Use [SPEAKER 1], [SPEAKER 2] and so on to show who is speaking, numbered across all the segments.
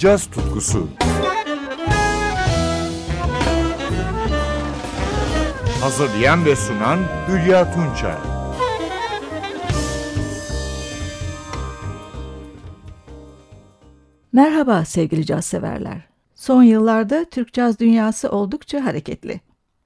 [SPEAKER 1] caz tutkusu. Hazırlayan ve sunan Hülya Tunçay.
[SPEAKER 2] Merhaba sevgili caz severler. Son yıllarda Türk caz dünyası oldukça hareketli.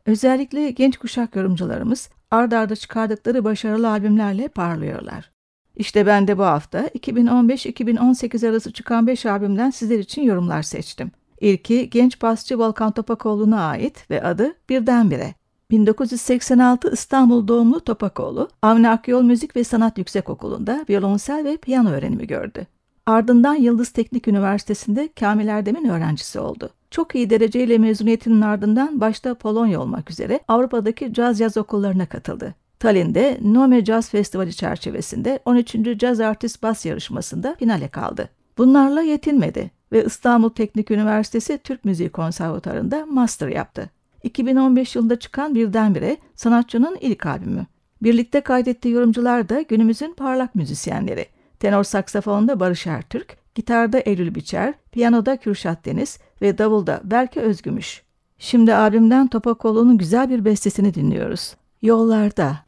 [SPEAKER 2] Özellikle genç kuşak yorumcularımız ard arda çıkardıkları başarılı albümlerle parlıyorlar. İşte ben de bu hafta 2015-2018 arası çıkan 5 albümden sizler için yorumlar seçtim. İlki genç basçı Volkan Topakoğlu'na ait ve adı Birdenbire. 1986 İstanbul doğumlu Topakoğlu, Avni Akyol Müzik ve Sanat Yüksekokulu'nda violonsel ve piyano öğrenimi gördü. Ardından Yıldız Teknik Üniversitesi'nde Kamil Erdem'in öğrencisi oldu. Çok iyi dereceyle mezuniyetinin ardından başta Polonya olmak üzere Avrupa'daki caz yaz okullarına katıldı. Tallinn'de Nome Jazz Festivali çerçevesinde 13. Caz Artist Bas yarışmasında finale kaldı. Bunlarla yetinmedi ve İstanbul Teknik Üniversitesi Türk Müziği Konservatuarı'nda master yaptı. 2015 yılında çıkan Birdenbire sanatçının ilk albümü. Birlikte kaydettiği yorumcular da günümüzün parlak müzisyenleri. Tenor saksafonda Barış Ertürk, gitarda Eylül Biçer, piyanoda Kürşat Deniz ve davulda Berke Özgümüş. Şimdi albümden Topakoğlu'nun güzel bir bestesini dinliyoruz. Yollarda.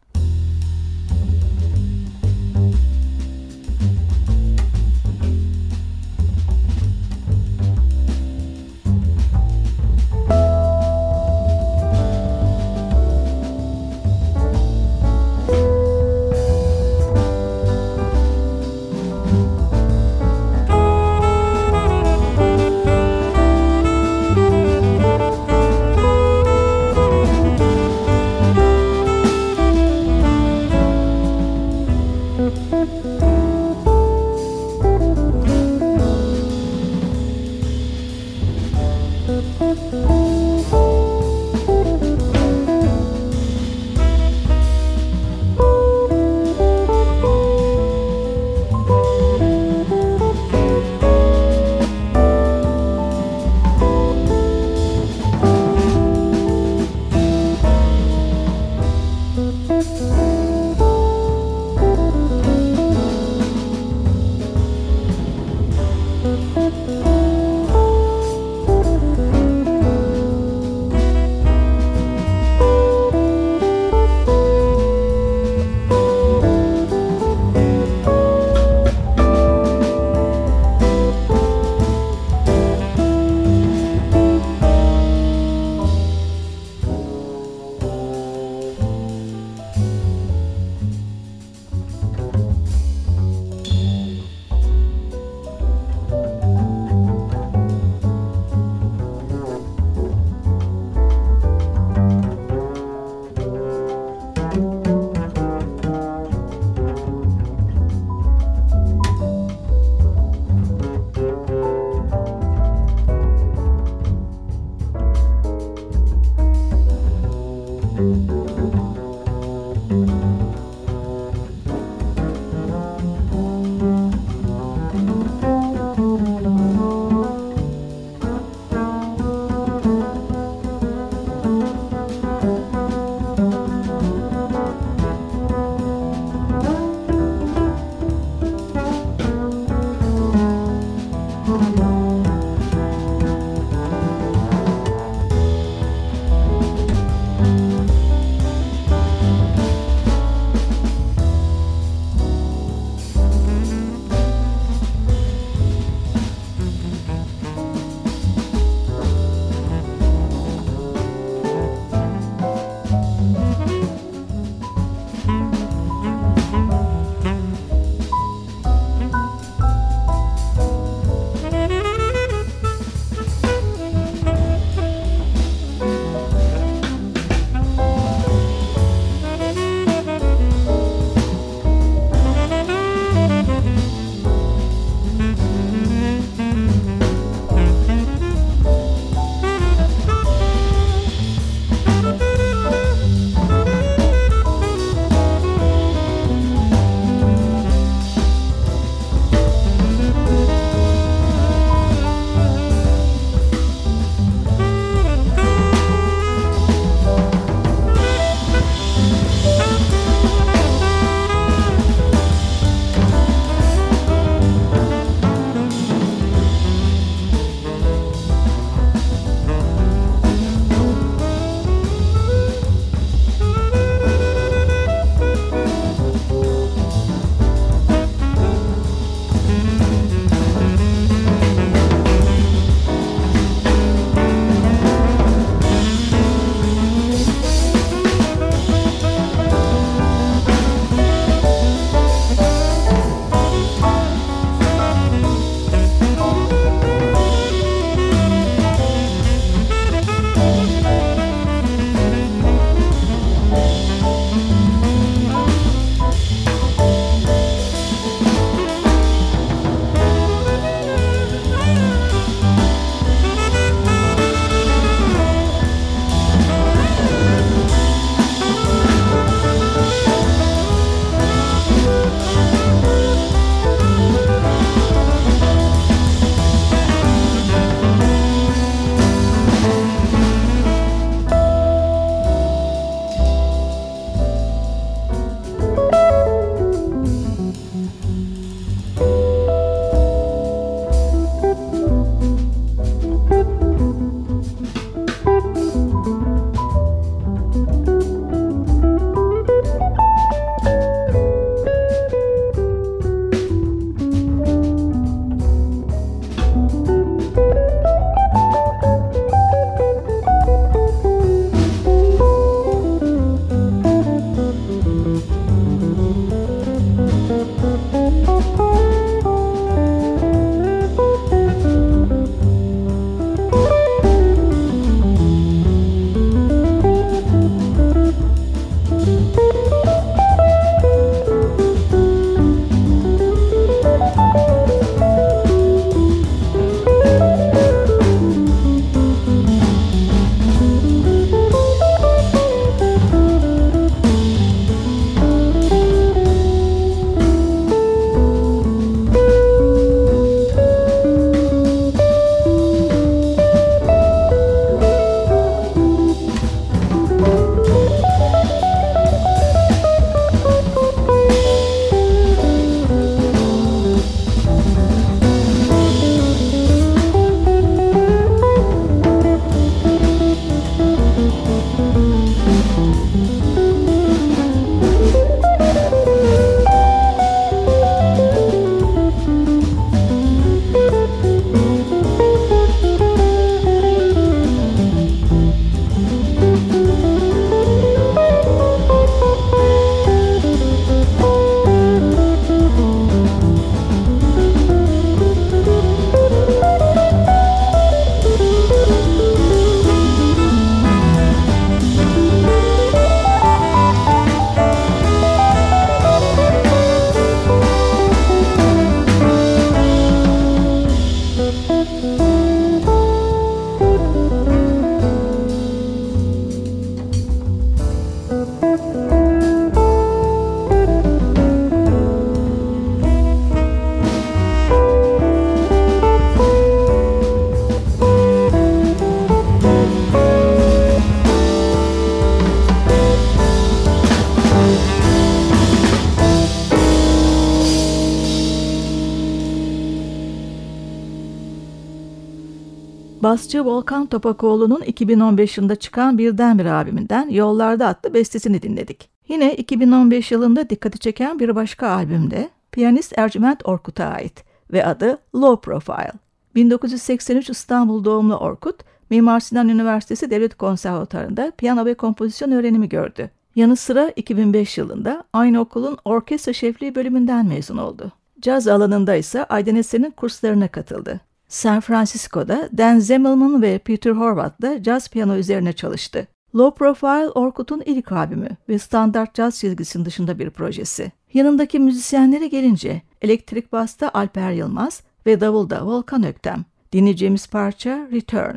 [SPEAKER 2] Basçı Volkan Topakoğlu'nun 2015 yılında çıkan Birdenbire albümünden Yollarda adlı bestesini dinledik. Yine 2015 yılında dikkati çeken bir başka albümde piyanist Ercüment Orkut'a ait ve adı Low Profile. 1983 İstanbul doğumlu Orkut, Mimar Sinan Üniversitesi Devlet Konservatuarı'nda piyano ve kompozisyon öğrenimi gördü. Yanı sıra 2005 yılında aynı okulun orkestra şefliği bölümünden mezun oldu. Caz alanında ise Aydın Eser'in kurslarına katıldı. San Francisco'da Dan Zemelman ve Peter Horvath'la caz piyano üzerine çalıştı. Low Profile Orkut'un ilk albümü ve standart caz çizgisinin dışında bir projesi. Yanındaki müzisyenlere gelince elektrik basta Alper Yılmaz ve davulda Volkan Öktem. Dinleyeceğimiz parça Return.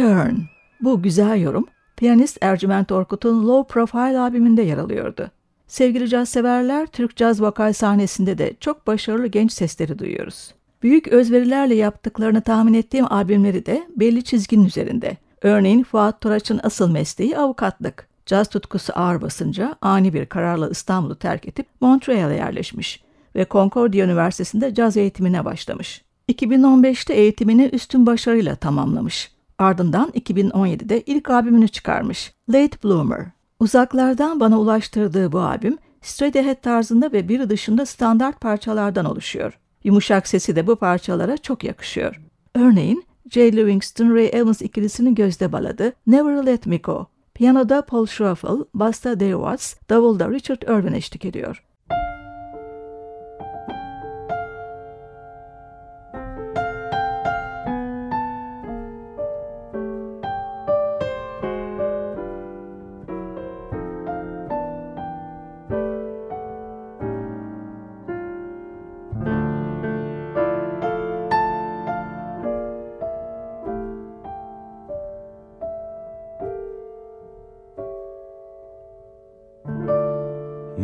[SPEAKER 2] Return. Bu güzel yorum piyanist Ercüment Orkut'un Low Profile albümünde yer alıyordu. Sevgili caz severler, Türk caz vokal sahnesinde de çok başarılı genç sesleri duyuyoruz. Büyük özverilerle yaptıklarını tahmin ettiğim albümleri de belli çizginin üzerinde. Örneğin Fuat Toraç'ın asıl mesleği avukatlık. Caz tutkusu ağır basınca ani bir kararla İstanbul'u terk edip Montreal'e yerleşmiş ve Concordia Üniversitesi'nde caz eğitimine başlamış. 2015'te eğitimini üstün başarıyla tamamlamış. Ardından 2017'de ilk albümünü çıkarmış, Late Bloomer. Uzaklardan bana ulaştırdığı bu albüm, straight ahead tarzında ve biri dışında standart parçalardan oluşuyor. Yumuşak sesi de bu parçalara çok yakışıyor. Örneğin Jay Livingston Ray Evans ikilisinin gözde baladı Never Let Me Go. Piyanoda Paul Schroeffel, basta Dave Watts, davulda Richard Irvin eşlik ediyor.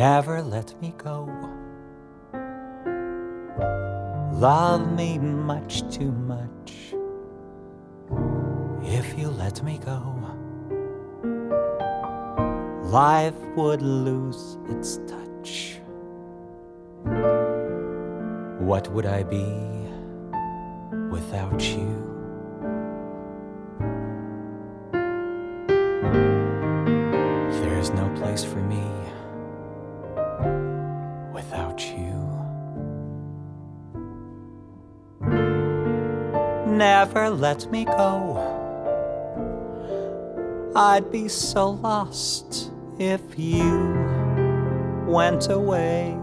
[SPEAKER 3] Never let me go. Love me much too much. If you let me go, life would lose its touch. What would I be without you? Never let me go. I'd be so lost if you went away.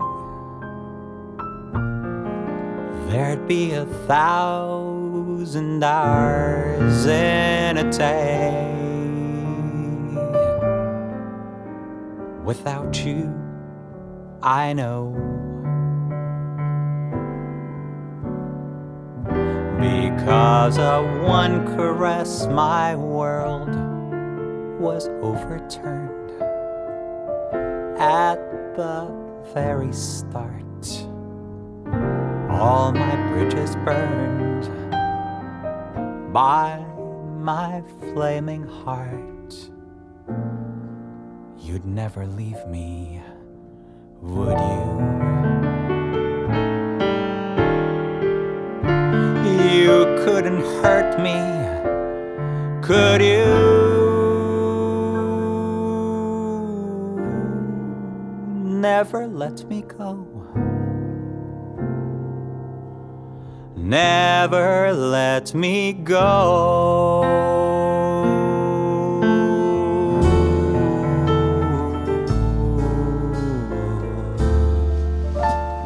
[SPEAKER 3] There'd be a thousand hours in a day without you. I know. Because of one caress, my world was overturned at the very start. All my bridges burned by my flaming heart. You'd never leave me would you? Couldn't hurt me, could you? Never let me go. Never let me go.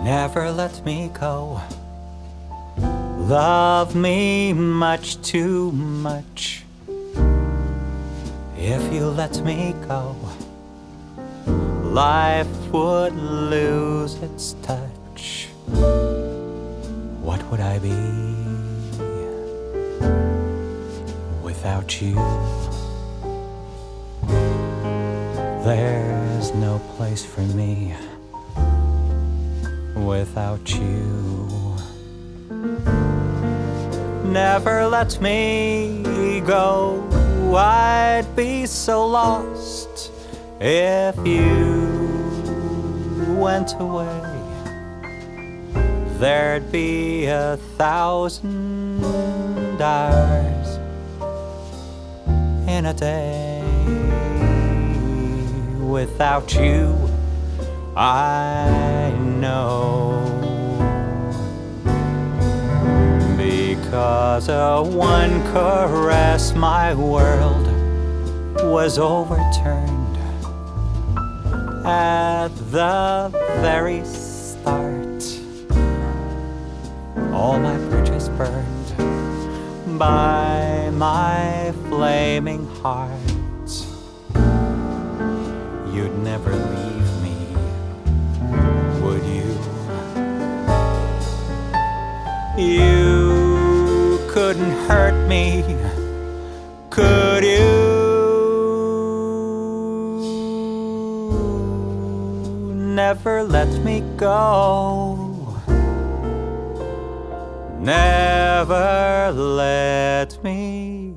[SPEAKER 3] Never let me go. Love me much too much. If you let me go, life would lose its touch. What would I be without you? There's no place for me without you. Never let me go. I'd be so lost if you went away. There'd be a thousand hours in a day without you. I know because of one caress, my world was overturned at the very start. All my bridges burned by my flaming heart. Hurt me, Could you never let me go? Never let me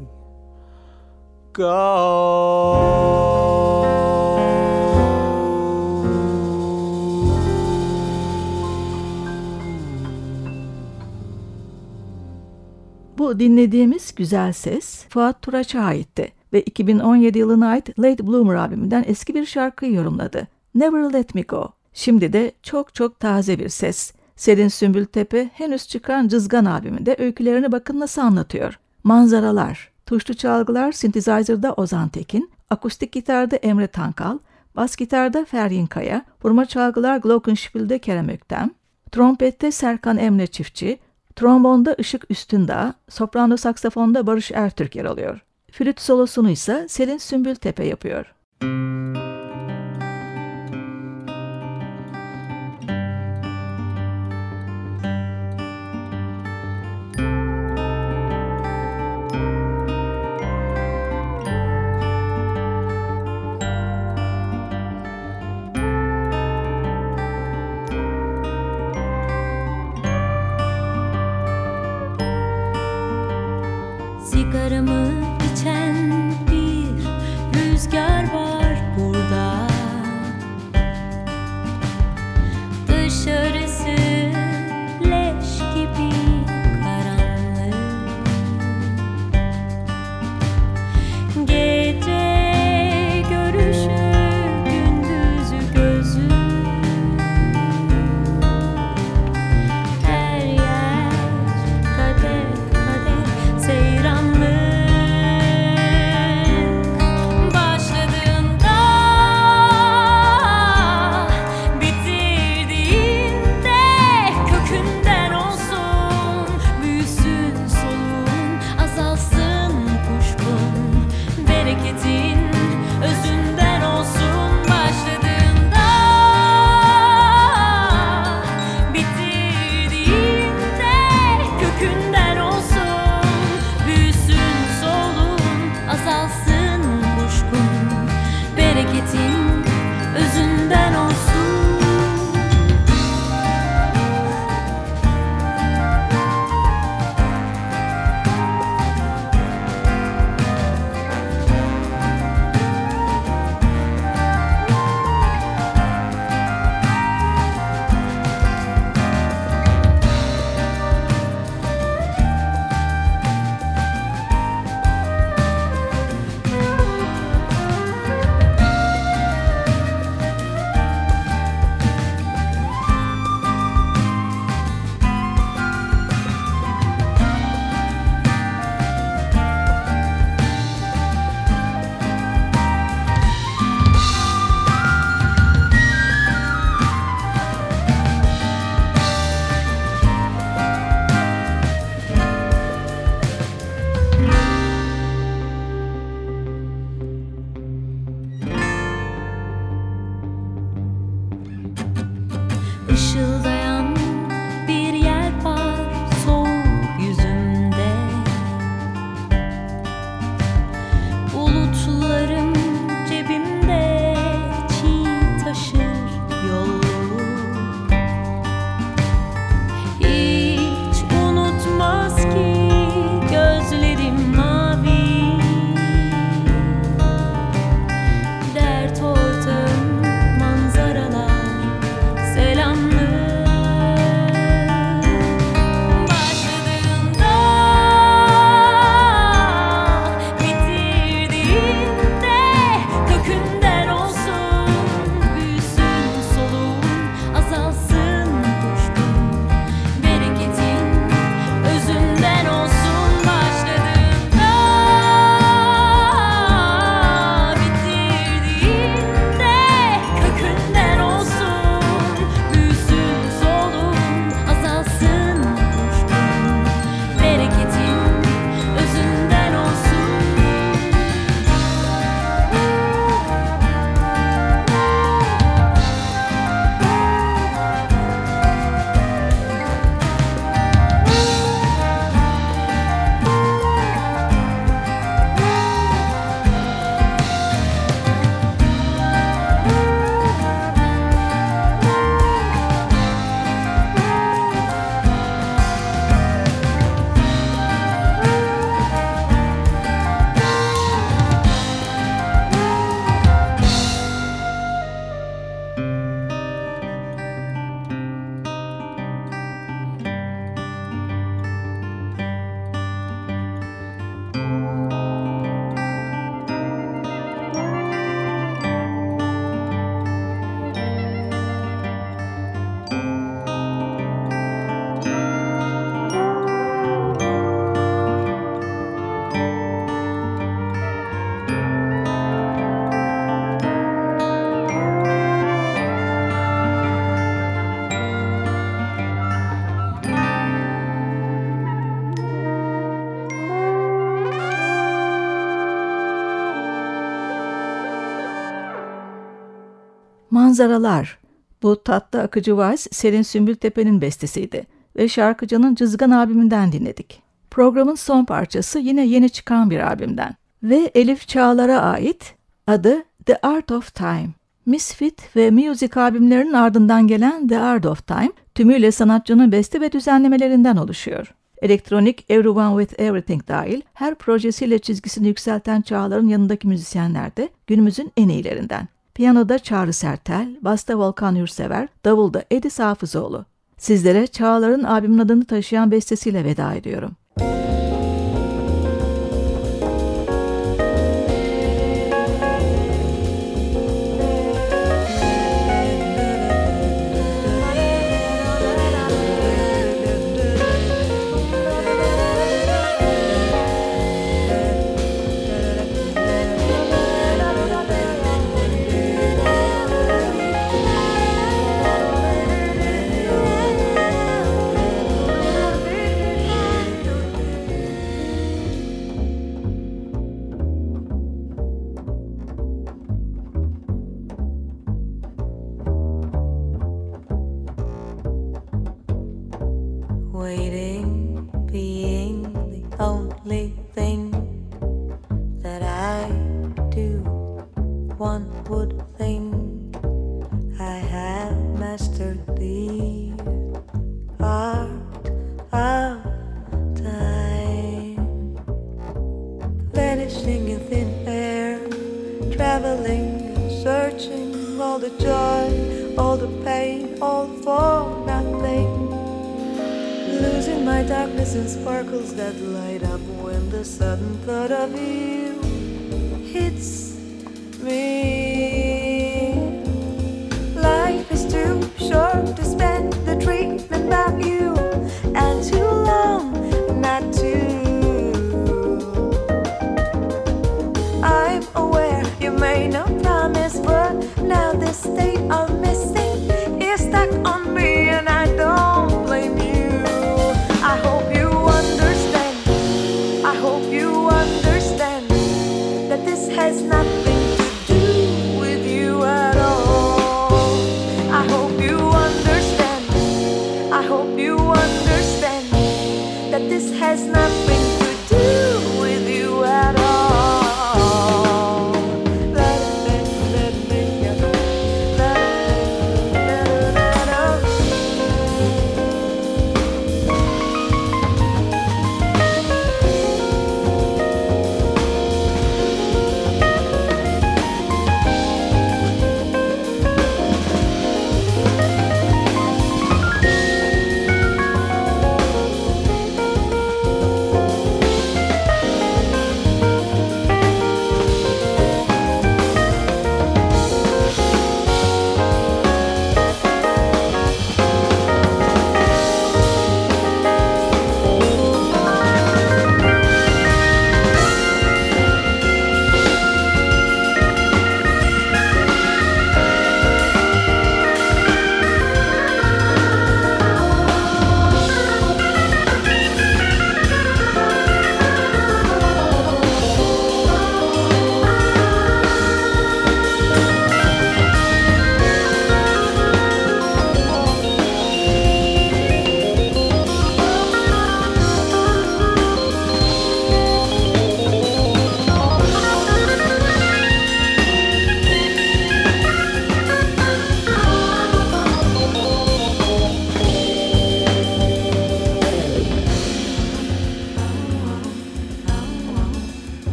[SPEAKER 2] Bu dinlediğimiz güzel ses Fuat Turaç'a aitti ve 2017 yılına ait Late Bloomer albümünden eski bir şarkıyı yorumladı. Never Let Me Go. Şimdi de çok çok taze bir ses. Selin Sümbül Tepe henüz çıkan Cızgan albümünde öykülerini bakın nasıl anlatıyor. Manzaralar, tuşlu çalgılar synthesizer'da Ozan Tekin, akustik gitarda Emre Tankal, bas gitarda Feryin Kaya, vurma çalgılar Glockenspiel'de Kerem Öktem, trompette Serkan Emre Çiftçi, trombonda Işık Üstündağ, soprano saksafonda Barış Ertürk yer alıyor. Flüt solosunu ise Selin Sümbül Tepe yapıyor.
[SPEAKER 4] Sigaramı
[SPEAKER 5] Manzaralar. Bu tatlı akıcı vals Selin Sümbültepe'nin bestesiydi ve şarkıcının Cızgan albümünden dinledik. Programın son parçası yine yeni çıkan bir albümden ve Elif Çağlar'a ait adı The Art of Time. Misfit ve Music albümlerinin ardından gelen The Art of Time tümüyle sanatçının beste ve düzenlemelerinden oluşuyor. Elektronik Everyone with Everything dahil her projesiyle çizgisini yükselten Çağlar'ın yanındaki müzisyenler de günümüzün en iyilerinden. Piyanoda Çağrı Sertel, basta Volkan Yursever, davulda Edis Hafızoğlu. Sizlere Çağlar'ın albümün adını taşıyan bestesiyle veda ediyorum.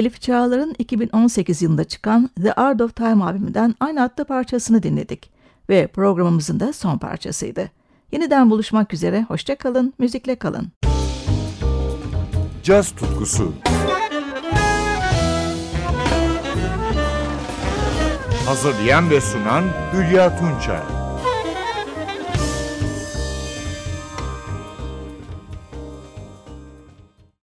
[SPEAKER 2] Elif Çağlar'ın 2018 yılında çıkan The Art of Time albümünden aynı adlı parçasını dinledik ve programımızın da son parçasıydı. Yeniden buluşmak üzere, hoşça kalın, müzikle kalın.
[SPEAKER 1] Caz tutkusu. Hazırlayan ve sunan Hülya Tunçay.